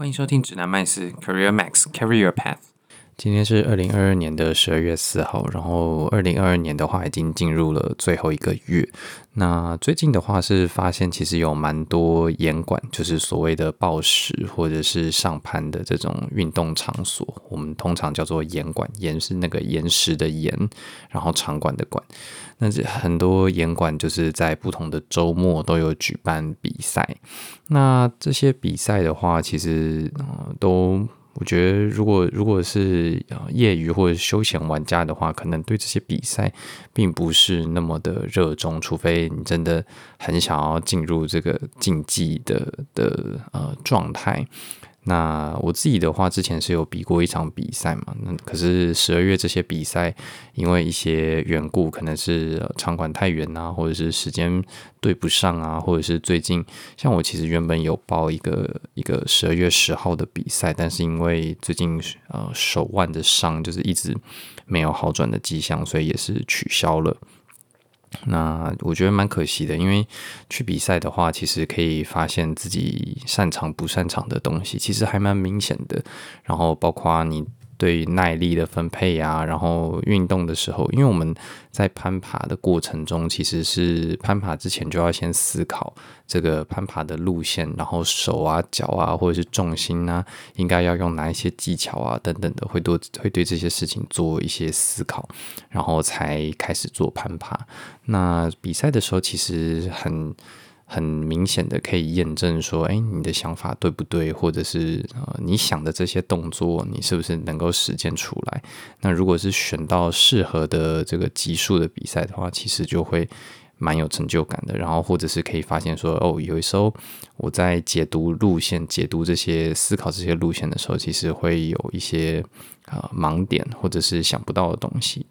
欢迎收听指南麦斯 Career Max Career Path。今天是二零二二年的十二月四号，然后二零二二年的话已经进入了最后一个月。那最近的话是发现，其实有蛮多岩馆，就是所谓的暴食或者是上攀的这种运动场所，我们通常叫做岩馆。岩是那个岩石的岩，然后场馆的馆。那这很多岩馆就是在不同的周末都有举办比赛。那这些比赛的话，其实呃都。我觉得，如果如果是业余或者休闲玩家的话，可能对这些比赛并不是那么的热衷，除非你真的很想要进入这个竞技的的呃状态。那我自己的话，之前是有比过一场比赛嘛。那可是十二月这些比赛，因为一些缘故，可能是场馆太远啊，或者是时间对不上啊，或者是最近，像我其实原本有报一个一个十二月十号的比赛，但是因为最近呃手腕的伤就是一直没有好转的迹象，所以也是取消了。那我觉得蛮可惜的，因为去比赛的话，其实可以发现自己擅长不擅长的东西，其实还蛮明显的。然后包括你。对耐力的分配啊，然后运动的时候，因为我们在攀爬的过程中，其实是攀爬之前就要先思考这个攀爬的路线，然后手啊、脚啊，或者是重心啊，应该要用哪一些技巧啊等等的，会多会对这些事情做一些思考，然后才开始做攀爬。那比赛的时候，其实很。很明显的可以验证说，哎，你的想法对不对？或者是呃，你想的这些动作，你是不是能够实践出来？那如果是选到适合的这个级数的比赛的话，其实就会蛮有成就感的。然后或者是可以发现说，哦，有时候我在解读路线、解读这些思考这些路线的时候，其实会有一些呃盲点，或者是想不到的东西。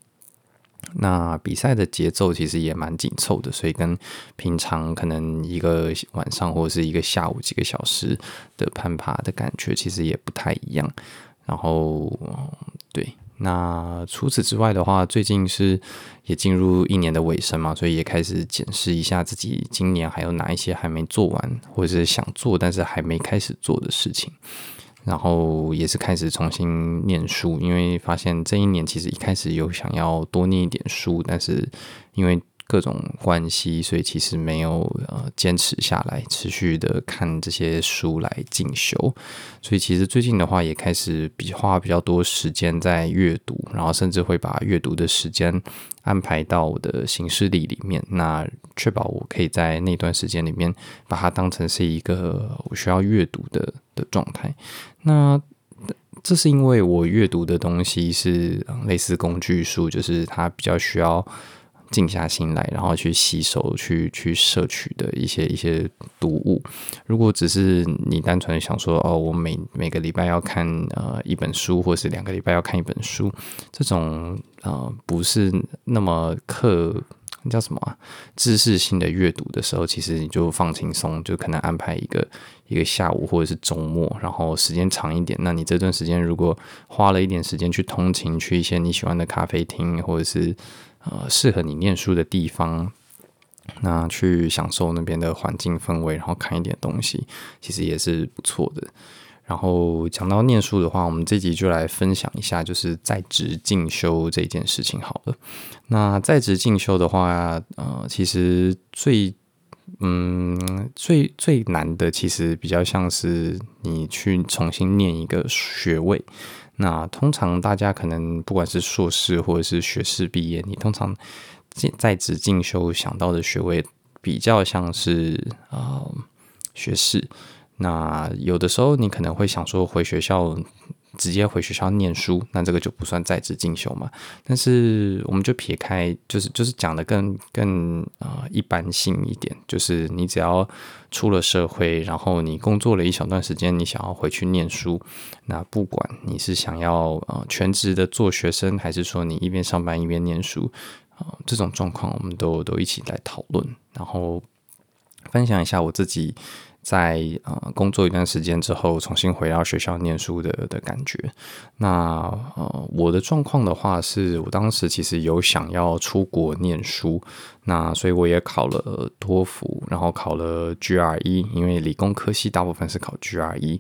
那比赛的节奏其实也蛮紧凑的，所以跟平常可能一个晚上或者是一个下午几个小时的攀爬的感觉其实也不太一样。然后，对，那除此之外的话，最近是也进入一年的尾声嘛，所以也开始检视一下自己今年还有哪一些还没做完，或者是想做但是还没开始做的事情。然后也是开始重新念书，因为发现这一年其实一开始有想要多念一点书，但是因为各种关系，所以其实没有呃坚持下来，持续的看这些书来进修。所以其实最近的话，也开始比花比较多时间在阅读，然后甚至会把阅读的时间安排到我的行事历里面，那确保我可以在那段时间里面把它当成是一个我需要阅读的的状态。那这是因为我阅读的东西是类似工具书，就是它比较需要。静下心来，然后去吸收、去去摄取的一些一些读物。如果只是你单纯想说哦，我每每个礼拜要看呃一本书，或是两个礼拜要看一本书，这种呃不是那么课叫什么啊，知识性的阅读的时候，其实你就放轻松，就可能安排一个一个下午或者是周末，然后时间长一点。那你这段时间如果花了一点时间去通勤，去一些你喜欢的咖啡厅，或者是呃，适合你念书的地方，那去享受那边的环境氛围，然后看一点东西，其实也是不错的。然后讲到念书的话，我们这集就来分享一下，就是在职进修这件事情好了。那在职进修的话，呃，其实最嗯最最难的，其实比较像是你去重新念一个学位。那通常大家可能不管是硕士或者是学士毕业，你通常进在职进修想到的学位比较像是啊、呃、学士。那有的时候你可能会想说回学校。直接回学校念书，那这个就不算在职进修嘛。但是我们就撇开，就是就是讲的更更、呃、一般性一点，就是你只要出了社会，然后你工作了一小段时间，你想要回去念书，那不管你是想要呃全职的做学生，还是说你一边上班一边念书啊、呃，这种状况我们都都一起来讨论，然后分享一下我自己。在呃工作一段时间之后，重新回到学校念书的的感觉。那呃我的状况的话，是我当时其实有想要出国念书，那所以我也考了托福，然后考了 GRE，因为理工科系大部分是考 GRE。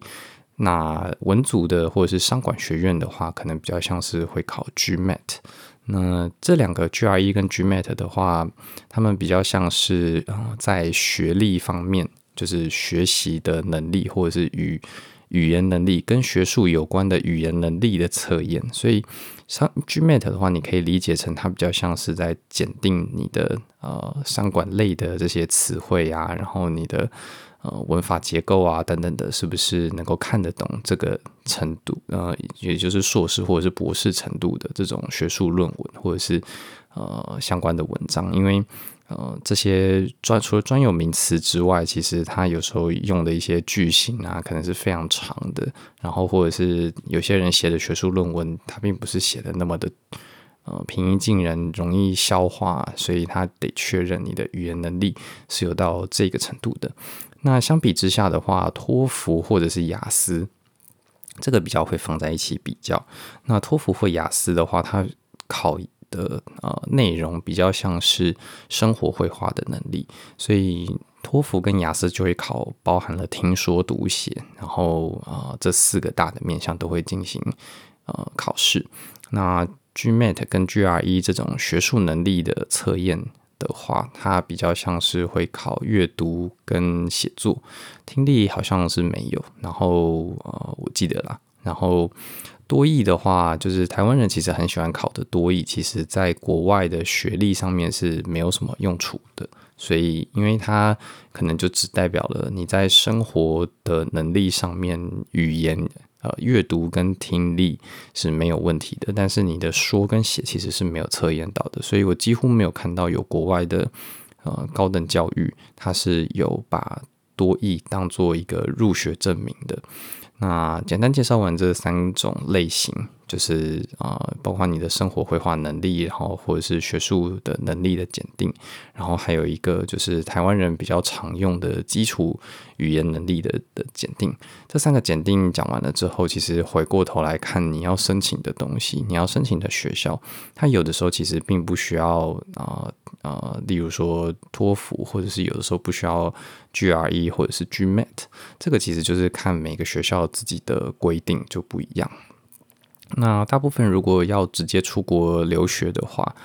那文组的或者是商管学院的话，可能比较像是会考 GMAT。那这两个 GRE 跟 GMAT 的话，他们比较像是呃在学历方面，就是学习的能力或者是语语言能力跟学术有关的语言能力的测验。所以商 GMAT 的话，你可以理解成它比较像是在检定你的呃商管类的这些词汇啊，然后你的。呃，文法结构啊，等等的，是不是能够看得懂这个程度？呃，也就是硕士或者是博士程度的这种学术论文，或者是呃相关的文章。因为呃，这些专除了专有名词之外，其实它有时候用的一些句型啊，可能是非常长的。然后，或者是有些人写的学术论文，它并不是写的那么的呃平易近人、容易消化，所以他得确认你的语言能力是有到这个程度的。那相比之下的话，托福或者是雅思，这个比较会放在一起比较。那托福或雅思的话，它考的呃内容比较像是生活绘画的能力，所以托福跟雅思就会考包含了听说读写，然后呃这四个大的面向都会进行呃考试。那 GMAT 跟 GRE 这种学术能力的测验。的话，它比较像是会考阅读跟写作，听力好像是没有。然后呃，我记得啦。然后多益的话，就是台湾人其实很喜欢考的多益，其实在国外的学历上面是没有什么用处的。所以，因为它可能就只代表了你在生活的能力上面语言。呃，阅读跟听力是没有问题的，但是你的说跟写其实是没有测验到的，所以我几乎没有看到有国外的呃高等教育，它是有把多益当做一个入学证明的。那简单介绍完这三种类型。就是啊、呃，包括你的生活绘画能力，然后或者是学术的能力的检定，然后还有一个就是台湾人比较常用的基础语言能力的的检定。这三个检定讲完了之后，其实回过头来看你要申请的东西，你要申请的学校，它有的时候其实并不需要啊啊、呃呃，例如说托福，或者是有的时候不需要 GRE 或者是 GMAT，这个其实就是看每个学校自己的规定就不一样。那大部分如果要直接出国留学的话，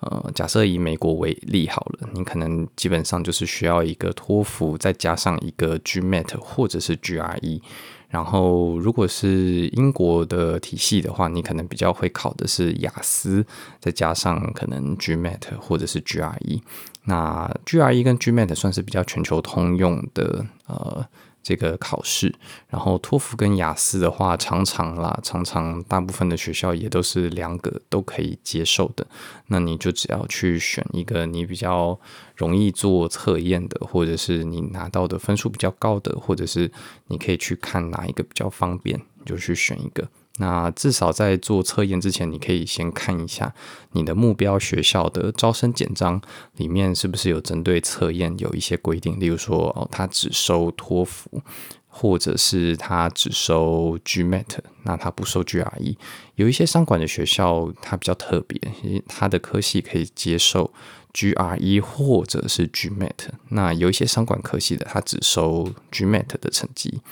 呃，假设以美国为例好了，你可能基本上就是需要一个托福，再加上一个 GMAT 或者是 GRE。然后如果是英国的体系的话，你可能比较会考的是雅思，再加上可能 GMAT 或者是 GRE。那 GRE 跟 GMAT 算是比较全球通用的，呃。这个考试，然后托福跟雅思的话，常常啦，常常大部分的学校也都是两个都可以接受的。那你就只要去选一个你比较容易做测验的，或者是你拿到的分数比较高的，或者是你可以去看哪一个比较方便，你就去选一个。那至少在做测验之前，你可以先看一下你的目标学校的招生简章里面是不是有针对测验有一些规定，例如说哦，他只收托福，或者是他只收 GMAT，那他不收 GRE。有一些商管的学校它比较特别，因为它的科系可以接受 GRE 或者是 GMAT。那有一些商管科系的，它只收 GMAT 的成绩。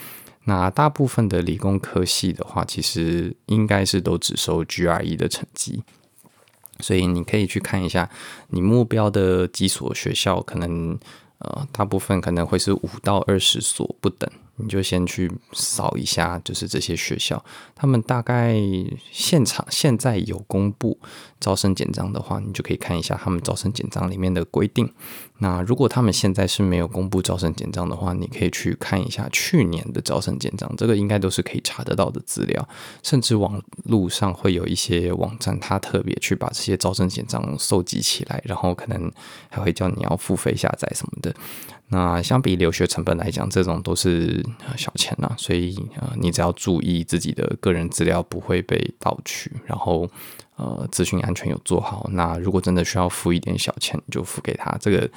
那大部分的理工科系的话，其实应该是都只收 GRE 的成绩，所以你可以去看一下你目标的几所学校，可能呃大部分可能会是五到二十所不等。你就先去扫一下，就是这些学校，他们大概现场现在有公布招生简章的话，你就可以看一下他们招生简章里面的规定。那如果他们现在是没有公布招生简章的话，你可以去看一下去年的招生简章，这个应该都是可以查得到的资料。甚至网路上会有一些网站，他特别去把这些招生简章收集起来，然后可能还会叫你要付费下载什么的。那相比留学成本来讲，这种都是小钱呐，所以呃，你只要注意自己的个人资料不会被盗取，然后呃，资讯安全有做好。那如果真的需要付一点小钱，就付给他。这个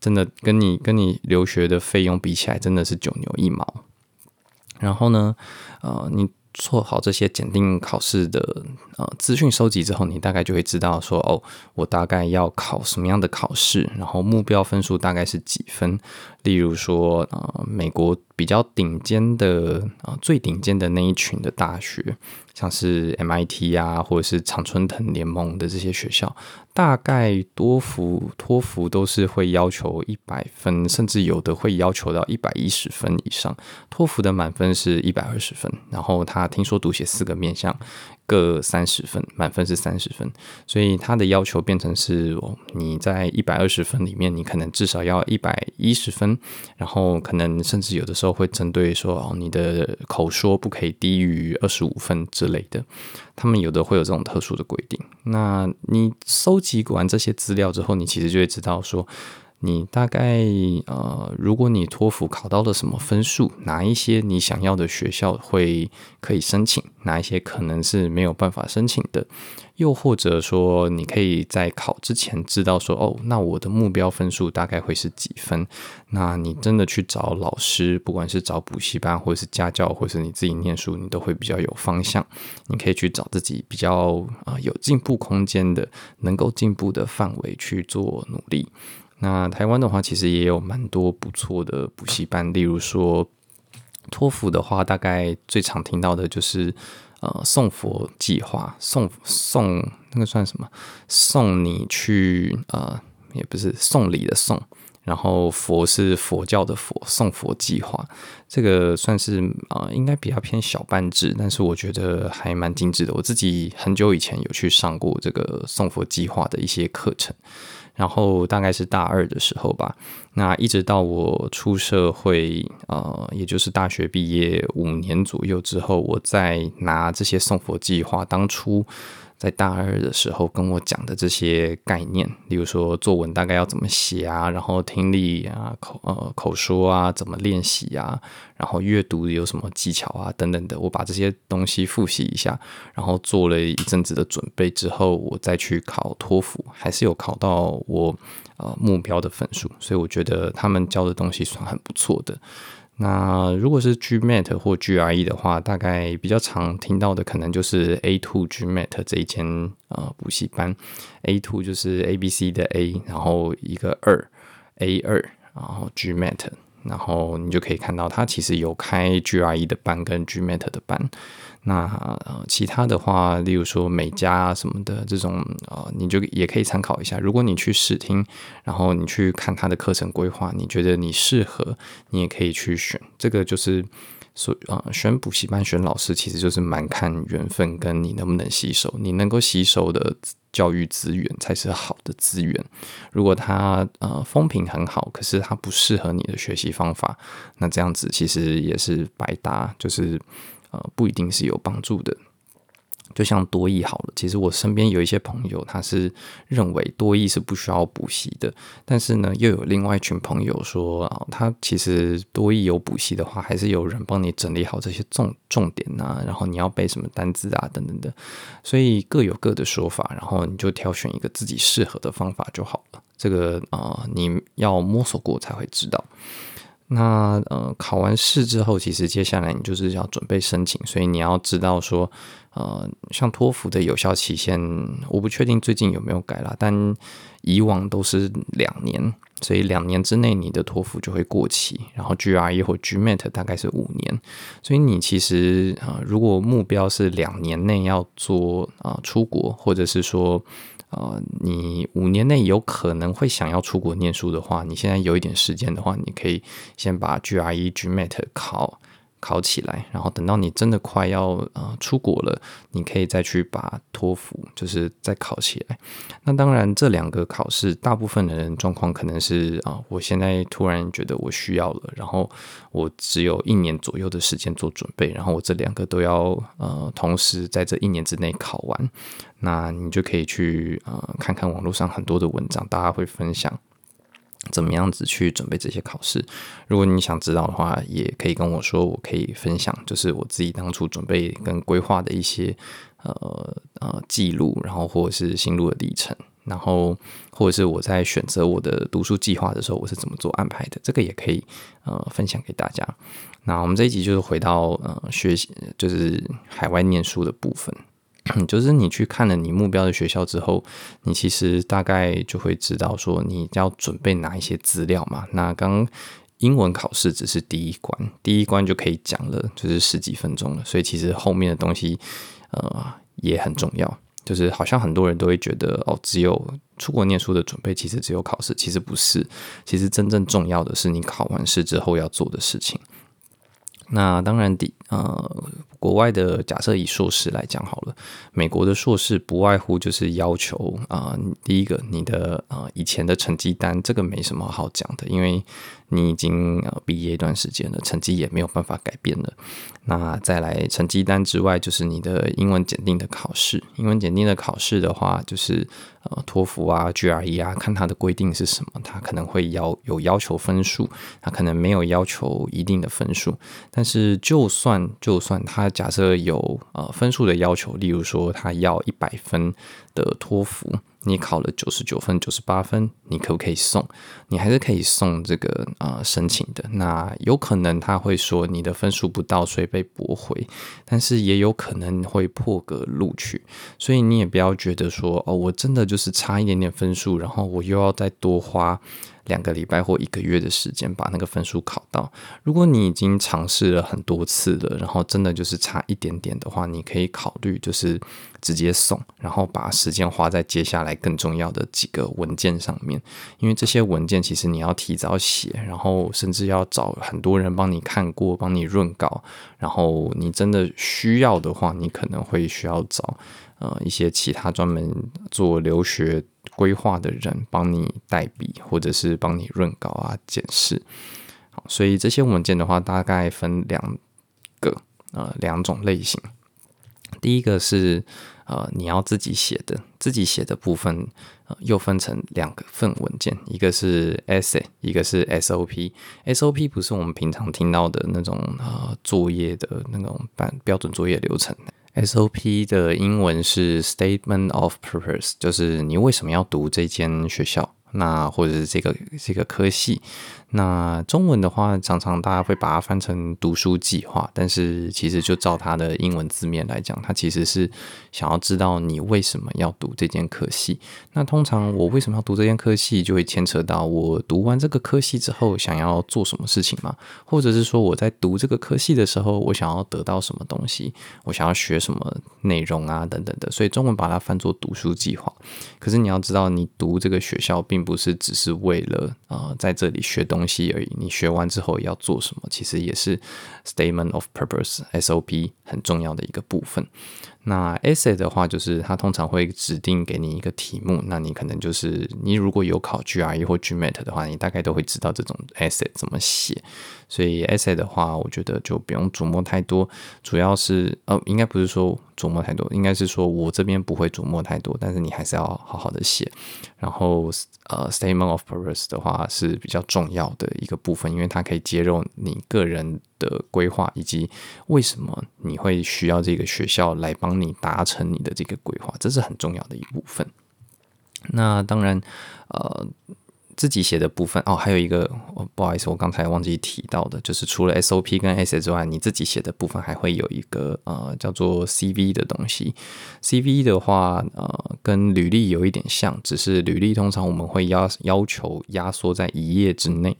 真的跟你跟你留学的费用比起来，真的是九牛一毛。然后呢，呃，你。做好这些检定考试的呃资讯收集之后，你大概就会知道说哦，我大概要考什么样的考试，然后目标分数大概是几分。例如说，呃，美国比较顶尖的啊、最顶尖的那一群的大学，像是 MIT 啊，或者是常春藤联盟的这些学校，大概多福、托福都是会要求一百分，甚至有的会要求到一百一十分以上。托福的满分是一百二十分，然后他听说读写四个面向。各三十分，满分是三十分，所以他的要求变成是，你在一百二十分里面，你可能至少要一百一十分，然后可能甚至有的时候会针对说哦，你的口说不可以低于二十五分之类的，他们有的会有这种特殊的规定。那你收集完这些资料之后，你其实就会知道说。你大概呃，如果你托福考到了什么分数，哪一些你想要的学校会可以申请，哪一些可能是没有办法申请的，又或者说你可以在考之前知道说，哦，那我的目标分数大概会是几分？那你真的去找老师，不管是找补习班，或者是家教，或是你自己念书，你都会比较有方向。你可以去找自己比较啊、有进步空间的，能够进步的范围去做努力。那台湾的话，其实也有蛮多不错的补习班，例如说托福的话，大概最常听到的就是呃送佛计划，送送那个算什么？送你去呃也不是送礼的送，然后佛是佛教的佛，送佛计划，这个算是啊、应该比较偏小班制，但是我觉得还蛮精致的。我自己很久以前有去上过这个送佛计划的一些课程。然后大概是大二的时候吧，那一直到我出社会，呃，也就是大学毕业五年左右之后，我再拿这些送佛计划当初。在大二的时候跟我讲的这些概念，例如说作文大概要怎么写啊，然后听力啊、口呃口说啊怎么练习啊，然后阅读有什么技巧啊等等的，我把这些东西复习一下，然后做了一阵子的准备之后，我再去考托福，还是有考到我呃目标的分数，所以我觉得他们教的东西算很不错的。那如果是 GMAT 或 GRE 的话，大概比较常听到的可能就是 A two GMAT 这一间呃补习班。A two 就是 ABC 的 A，然后一个二 A 二，然后 GMAT，然后你就可以看到它其实有开 GRE 的班跟 GMAT 的班。那呃，其他的话，例如说美加啊什么的这种，呃，你就也可以参考一下。如果你去试听，然后你去看他的课程规划，你觉得你适合，你也可以去选。这个就是所呃，选补习班、选老师，其实就是蛮看缘分跟你能不能吸收。你能够吸收的教育资源才是好的资源。如果他呃风评很好，可是他不适合你的学习方法，那这样子其实也是白搭，就是。呃，不一定是有帮助的。就像多益好了，其实我身边有一些朋友，他是认为多益是不需要补习的。但是呢，又有另外一群朋友说，啊，他其实多益有补习的话，还是有人帮你整理好这些重重点啊，然后你要背什么单字啊，等等的。所以各有各的说法，然后你就挑选一个自己适合的方法就好了。这个啊，你要摸索过才会知道。那呃，考完试之后，其实接下来你就是要准备申请，所以你要知道说，呃，像托福的有效期限，我不确定最近有没有改啦，但以往都是两年，所以两年之内你的托福就会过期。然后 GRE 或 GMAT 大概是五年，所以你其实啊、如果目标是两年内要做啊、出国，或者是说。呃，你五年内有可能会想要出国念书的话，你现在有一点时间的话，你可以先把 GRE、GMAT 考。考起来，然后等到你真的快要呃出国了，你可以再去把托福就是再考起来。那当然，这两个考试，大部分的人状况可能是啊、我现在突然觉得我需要了，然后我只有一年左右的时间做准备，然后我这两个都要呃同时在这一年之内考完。那你就可以去呃看看网络上很多的文章，大家会分享。怎么样子去准备这些考试？如果你想知道的话，也可以跟我说，我可以分享，就是我自己当初准备跟规划的一些呃呃记录，然后或者是心路的历程，然后或者是我在选择我的读书计划的时候，我是怎么做安排的，这个也可以呃分享给大家。那我们这一集就是回到呃学习，就是海外念书的部分。就是你去看了你目标的学校之后，你其实大概就会知道说你要准备哪一些资料嘛。那刚英文考试只是第一关，第一关就可以讲了，就是十几分钟了。所以其实后面的东西，呃，也很重要。就是好像很多人都会觉得，哦，只有出国念书的准备，其实只有考试，其实不是。其实真正重要的是你考完试之后要做的事情。那当然，第呃，国外的假设以硕士来讲好了，美国的硕士不外乎就是要求啊、第一个你的啊、呃、以前的成绩单，这个没什么好讲的，因为你已经呃毕业一段时间了，成绩也没有办法改变了。那再来成绩单之外，就是你的英文检定的考试，英文检定的考试的话，就是。呃，托福啊，GRE 啊，看它的规定是什么，它可能会要有要求分数，它可能没有要求一定的分数。但是就算就算他假设有呃分数的要求，例如说他要一百分的托福。你考了九十九分、九十八分，你可不可以送？你还是可以送这个呃申请的。那有可能他会说你的分数不到，所以被驳回，但是也有可能会破格录取。所以你也不要觉得说哦，我真的就是差一点点分数，然后我又要再多花。两个礼拜或一个月的时间把那个分数考到。如果你已经尝试了很多次了，然后真的就是差一点点的话，你可以考虑就是直接送，然后把时间花在接下来更重要的几个文件上面。因为这些文件其实你要提早写，然后甚至要找很多人帮你看过、帮你润稿。然后你真的需要的话，你可能会需要找呃一些其他专门做留学。规划的人帮你代笔，或者是帮你润稿啊、检视。好，所以这些文件的话，大概分两个呃两种类型。第一个是呃你要自己写的，自己写的部分又分成两个份文件，一个是 essay，一个是 SOP。SOP 不是我们平常听到的那种呃作业的那种办标准作业流程。SOP 的英文是 Statement of Purpose，就是你为什么要读这间学校，那或者是这个这个科系。那中文的话，常常大家会把它翻成读书计划，但是其实就照它的英文字面来讲，它其实是想要知道你为什么要读这间科系。那通常我为什么要读这间科系，就会牵扯到我读完这个科系之后想要做什么事情嘛，或者是说我在读这个科系的时候，我想要得到什么东西，我想要学什么内容啊等等的。所以中文把它翻作读书计划。可是你要知道，你读这个学校并不是只是为了呃在这里学东。东西而已，你学完之后要做什么，其实也是 Statement of Purpose SOP 很重要的一个部分。那 essay 的话，就是它通常会指定给你一个题目，那你可能就是你如果有考 GRE 或 GMAT 的话，你大概都会知道这种 essay 怎么写。所以 essay 的话，我觉得就不用琢磨太多，主要是呃，应该不是说琢磨太多，应该是说我这边不会琢磨太多，但是你还是要好好的写。然后呃，Statement of Purpose 的话是比较重要的一个部分，因为它可以揭露你个人的规划以及为什么你会需要这个学校来帮你达成你的这个规划，这是很重要的一部分。那当然，呃。自己写的部分哦，还有一个，不好意思，我刚才忘记提到的，就是除了 SOP 跟 SS 之外，你自己写的部分还会有一个呃叫做 CV 的东西。CV 的话，呃，跟履历有一点像，只是履历通常我们会要要求压缩在一页之内。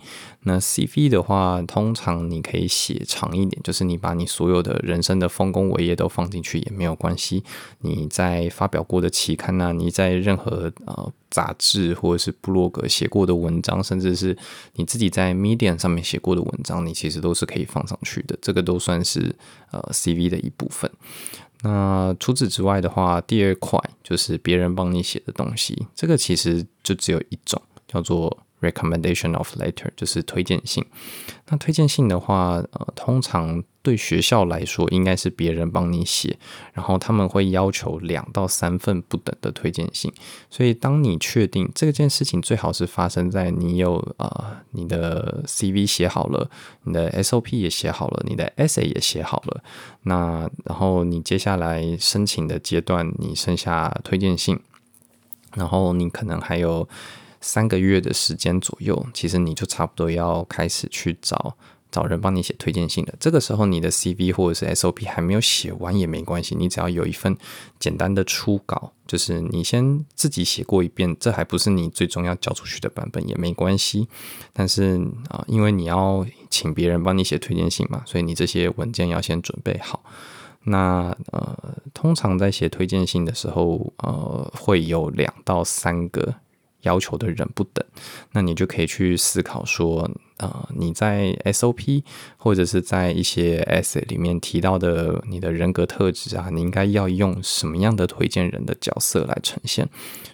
那 CV 的话，通常你可以写长一点，就是你把你所有的人生的丰功伟业都放进去也没有关系。你在发表过的期刊呐、啊，你在任何呃。杂志或者是部落格写过的文章，甚至是你自己在 Medium 上面写过的文章，你其实都是可以放上去的。这个都算是呃 CV 的一部分。那除此之外的话，第二块就是别人帮你写的东西，这个其实就只有一种，叫做。Recommendation of letter 就是推荐信。那推荐信的话，呃，通常对学校来说，应该是别人帮你写，然后他们会要求两到三份不等的推荐信。所以，当你确定这件事情最好是发生在你有呃你的 CV 写好了，你的 SOP 也写好了，你的 essay 也写好了，那然后你接下来申请的阶段，你剩下推荐信，然后你可能还有。三个月的时间左右，其实你就差不多要开始去找找人帮你写推荐信的。这个时候你的 CV 或者是 SOP 还没有写完也没关系，你只要有一份简单的初稿，就是你先自己写过一遍，这还不是你最终要交出去的版本也没关系。但是啊，因为你要请别人帮你写推荐信嘛，所以你这些文件要先准备好。那呃，通常在写推荐信的时候，呃，会有两到三个要求的人不等，那你就可以去思考说，呃，你在 SOP 或者是在一些 sa 里面提到的你的人格特质啊，你应该要用什么样的推荐人的角色来呈现？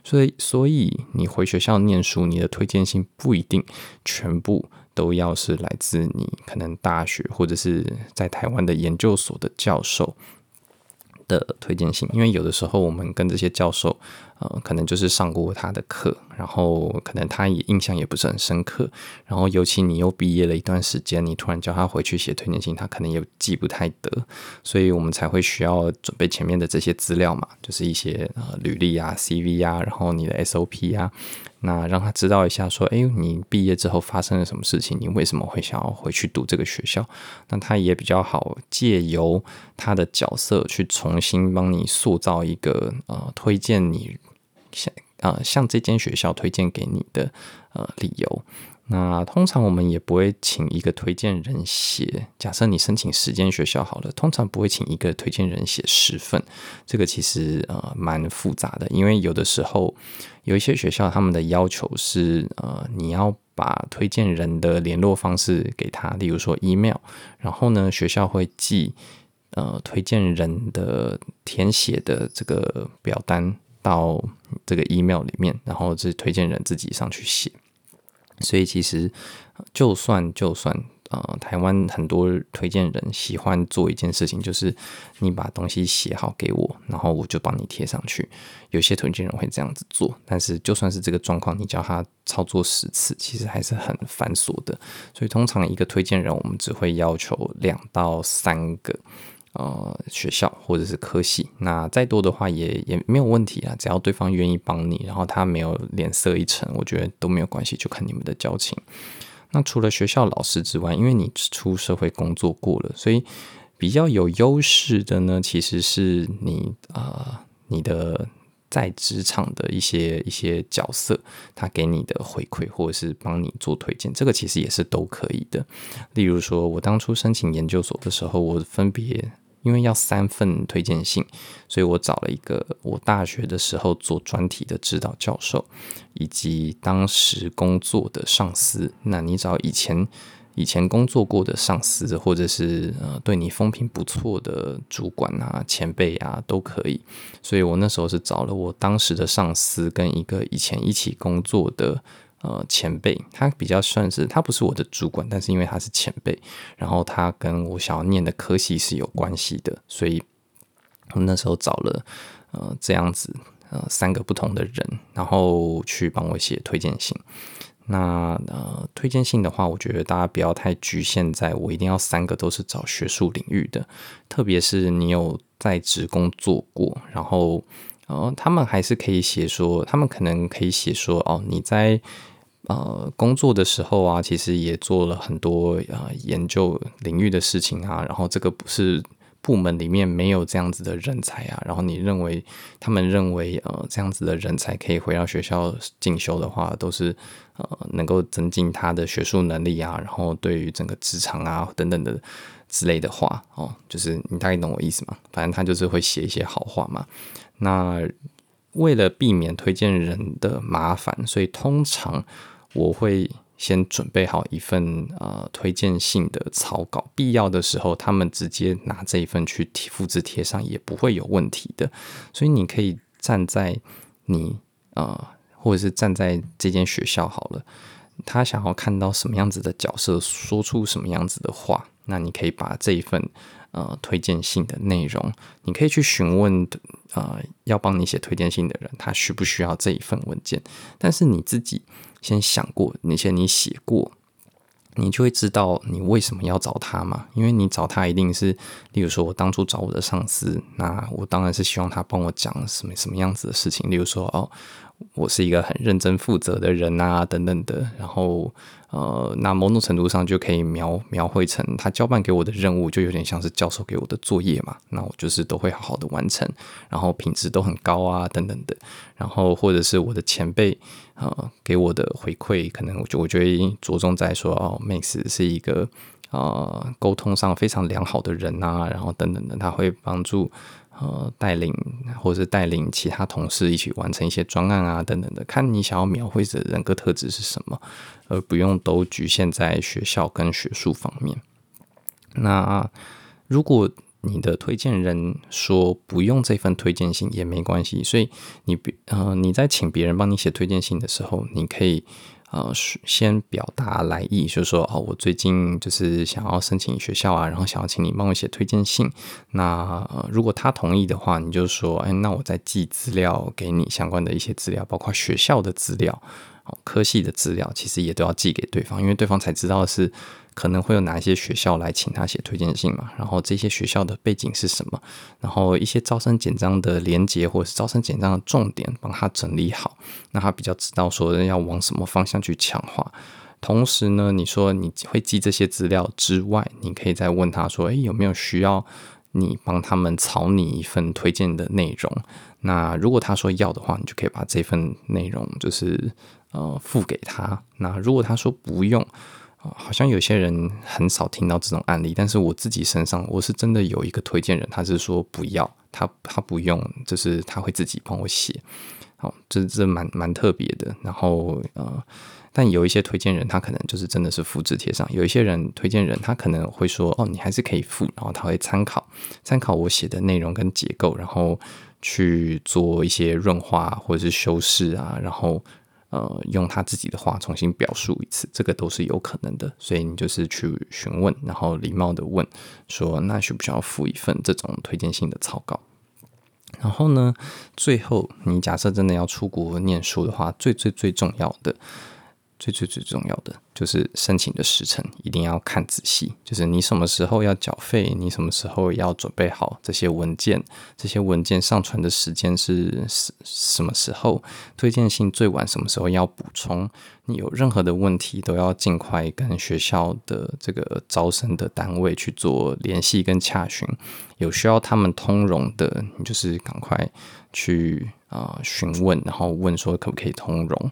所以，所以你回学校念书，你的推荐信不一定全部都要是来自你可能大学或者是在台湾的研究所的教授。的推荐信，因为有的时候我们跟这些教授，呃，可能就是上过他的课，然后可能他也印象也不是很深刻，然后尤其你又毕业了一段时间，你突然叫他回去写推荐信，他可能也记不太得，所以我们才会需要准备前面的这些资料嘛，就是一些呃履历啊、CV 啊，然后你的 SOP 啊。那让他知道一下，说，哎，你毕业之后发生了什么事情？你为什么会想要回去读这个学校？那他也比较好借由他的角色去重新帮你塑造一个呃，推荐你像呃像这间学校推荐给你的呃理由。那通常我们也不会请一个推荐人写。假设你申请十间学校好了，通常不会请一个推荐人写十份。这个其实呃蛮复杂的，因为有的时候有一些学校他们的要求是呃你要把推荐人的联络方式给他，例如说 email，然后呢学校会寄呃推荐人的填写的这个表单到这个 email 里面，然后是推荐人自己上去写。所以其实，就算就算呃，台湾很多推荐人喜欢做一件事情，就是你把东西写好给我，然后我就帮你贴上去。有些推荐人会这样子做，但是就算是这个状况，你叫他操作十次，其实还是很繁琐的。所以通常一个推荐人，我们只会要求两到三个。呃，学校或者是科系，那再多的话也也没有问题啊，只要对方愿意帮你，然后他没有脸色一沉，我觉得都没有关系，就看你们的交情。那除了学校老师之外，因为你出社会工作过了，所以比较有优势的呢，其实是你啊、你的在职场的一些一些角色，他给你的回馈或者是帮你做推荐，这个其实也是都可以的。例如说，我当初申请研究所的时候，我分别。因为要三份推荐信，所以我找了一个我大学的时候做专题的指导教授，以及当时工作的上司。那你找以前以前工作过的上司，或者是呃对你风评不错的主管啊、前辈啊，都可以。所以我那时候是找了我当时的上司跟一个以前一起工作的。呃，前辈，他比较算是他不是我的主管，但是因为他是前辈，然后他跟我想要念的科系是有关系的，所以我那时候找了呃这样子呃三个不同的人，然后去帮我写推荐信。那呃推荐信的话，我觉得大家不要太局限在我一定要三个都是找学术领域的，特别是你有在职工作过，然后呃他们还是可以写说，他们可能可以写说哦你在。呃，工作的时候啊，其实也做了很多呃研究领域的事情啊。然后这个不是部门里面没有这样子的人才啊。然后你认为他们认为呃这样子的人才可以回到学校进修的话，都是呃能够增进他的学术能力啊。然后对于整个职场啊等等的之类的话哦，就是你大概懂我意思吗？反正他就是会写一些好话嘛。那为了避免推荐人的麻烦，所以通常。我会先准备好一份呃推荐信的草稿，必要的时候他们直接拿这一份去贴复制贴上也不会有问题的。所以你可以站在你呃，或者是站在这间学校好了，他想要看到什么样子的角色，说出什么样子的话，那你可以把这一份呃推荐信的内容，你可以去询问呃要帮你写推荐信的人，他需不需要这一份文件，但是你自己。先想过，那些你写过，你就会知道你为什么要找他嘛。因为你找他一定是，例如说我当初找我的上司，那我当然是希望他帮我讲什么什么样子的事情。例如说，哦，我是一个很认真负责的人啊，等等的。然后，呃，那某种程度上就可以描描绘成他交办给我的任务，就有点像是教授给我的作业嘛。那我就是都会好好的完成，然后品质都很高啊，等等的。然后或者是我的前辈呃给我的回馈，可能我就我觉得着重在说哦，Max 是一个呃沟通上非常良好的人啊，然后等等的，他会帮助。呃，带领或者是带领其他同事一起完成一些专案啊，等等的，看你想要描绘的人格特质是什么，而不用都局限在学校跟学术方面。那如果你的推荐人说不用这份推荐信也没关系，所以你呃你在请别人帮你写推荐信的时候，你可以。呃，先表达来意，就是说哦，我最近就是想要申请学校啊，然后想要请你帮我写推荐信。那，如果他同意的话，你就说，哎，那我再寄资料给你，相关的一些资料，包括学校的资料，哦，科系的资料，其实也都要寄给对方，因为对方才知道是。可能会有哪一些学校来请他写推荐信嘛？然后这些学校的背景是什么？然后一些招生简章的连结或者是招生简章的重点，帮他整理好，那他比较知道说要往什么方向去强化。同时呢，你说你会寄这些资料之外，你可以再问他说：“诶，有没有需要你帮他们草拟一份推荐的内容？”那如果他说要的话，你就可以把这份内容就是呃付给他。那如果他说不用，好像有些人很少听到这种案例，但是我自己身上我是真的有一个推荐人，他是说不要，他他不用，就是他会自己帮我写。好，这这蛮蛮特别的。然后呃，但有一些推荐人，他可能就是真的是复制贴上；有一些人推荐人，他可能会说哦，你还是可以付，然后他会参考参考我写的内容跟结构，然后去做一些润滑或者是修饰啊，然后。呃，用他自己的话重新表述一次，这个都是有可能的。所以你就是去询问，然后礼貌的问说，那需不需要附一份这种推荐信的草稿？然后呢，最后你假设真的要出国念书的话，最最最重要的。最最最重要的就是申请的时程一定要看仔细，就是你什么时候要缴费，你什么时候要准备好这些文件，这些文件上传的时间是什什么时候，推荐信最晚什么时候要补充，你有任何的问题都要尽快跟学校的这个招生的单位去做联系跟洽询，有需要他们通融的，你就是赶快去啊询问，然后问说可不可以通融。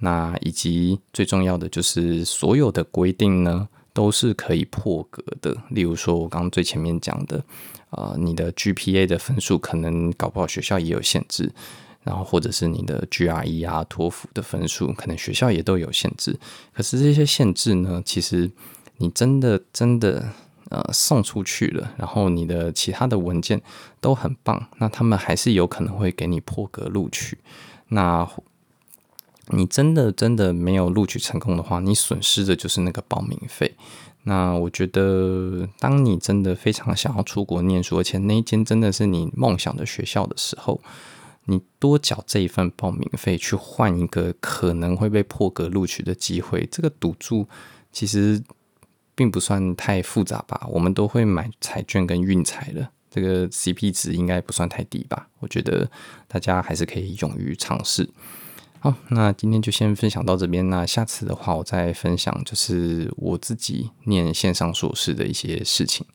那以及最重要的就是所有的规定呢，都是可以破格的。例如说，我刚刚最前面讲的，呃，你的 GPA 的分数可能搞不好学校也有限制，然后或者是你的 GRE 啊、托福的分数，可能学校也都有限制。可是这些限制呢，其实你真的真的呃送出去了，然后你的其他的文件都很棒，那他们还是有可能会给你破格录取。那你真的真的没有录取成功的话，你损失的就是那个报名费。那我觉得，当你真的非常想要出国念书，而且那一间真的是你梦想的学校的时候，你多缴这一份报名费，去换一个可能会被破格录取的机会，这个赌注其实并不算太复杂吧？我们都会买彩券跟运彩的，这个 CP 值应该不算太低吧？我觉得大家还是可以勇于尝试。好，那今天就先分享到这边。那下次的话，我再分享就是我自己念线上硕士的一些事情。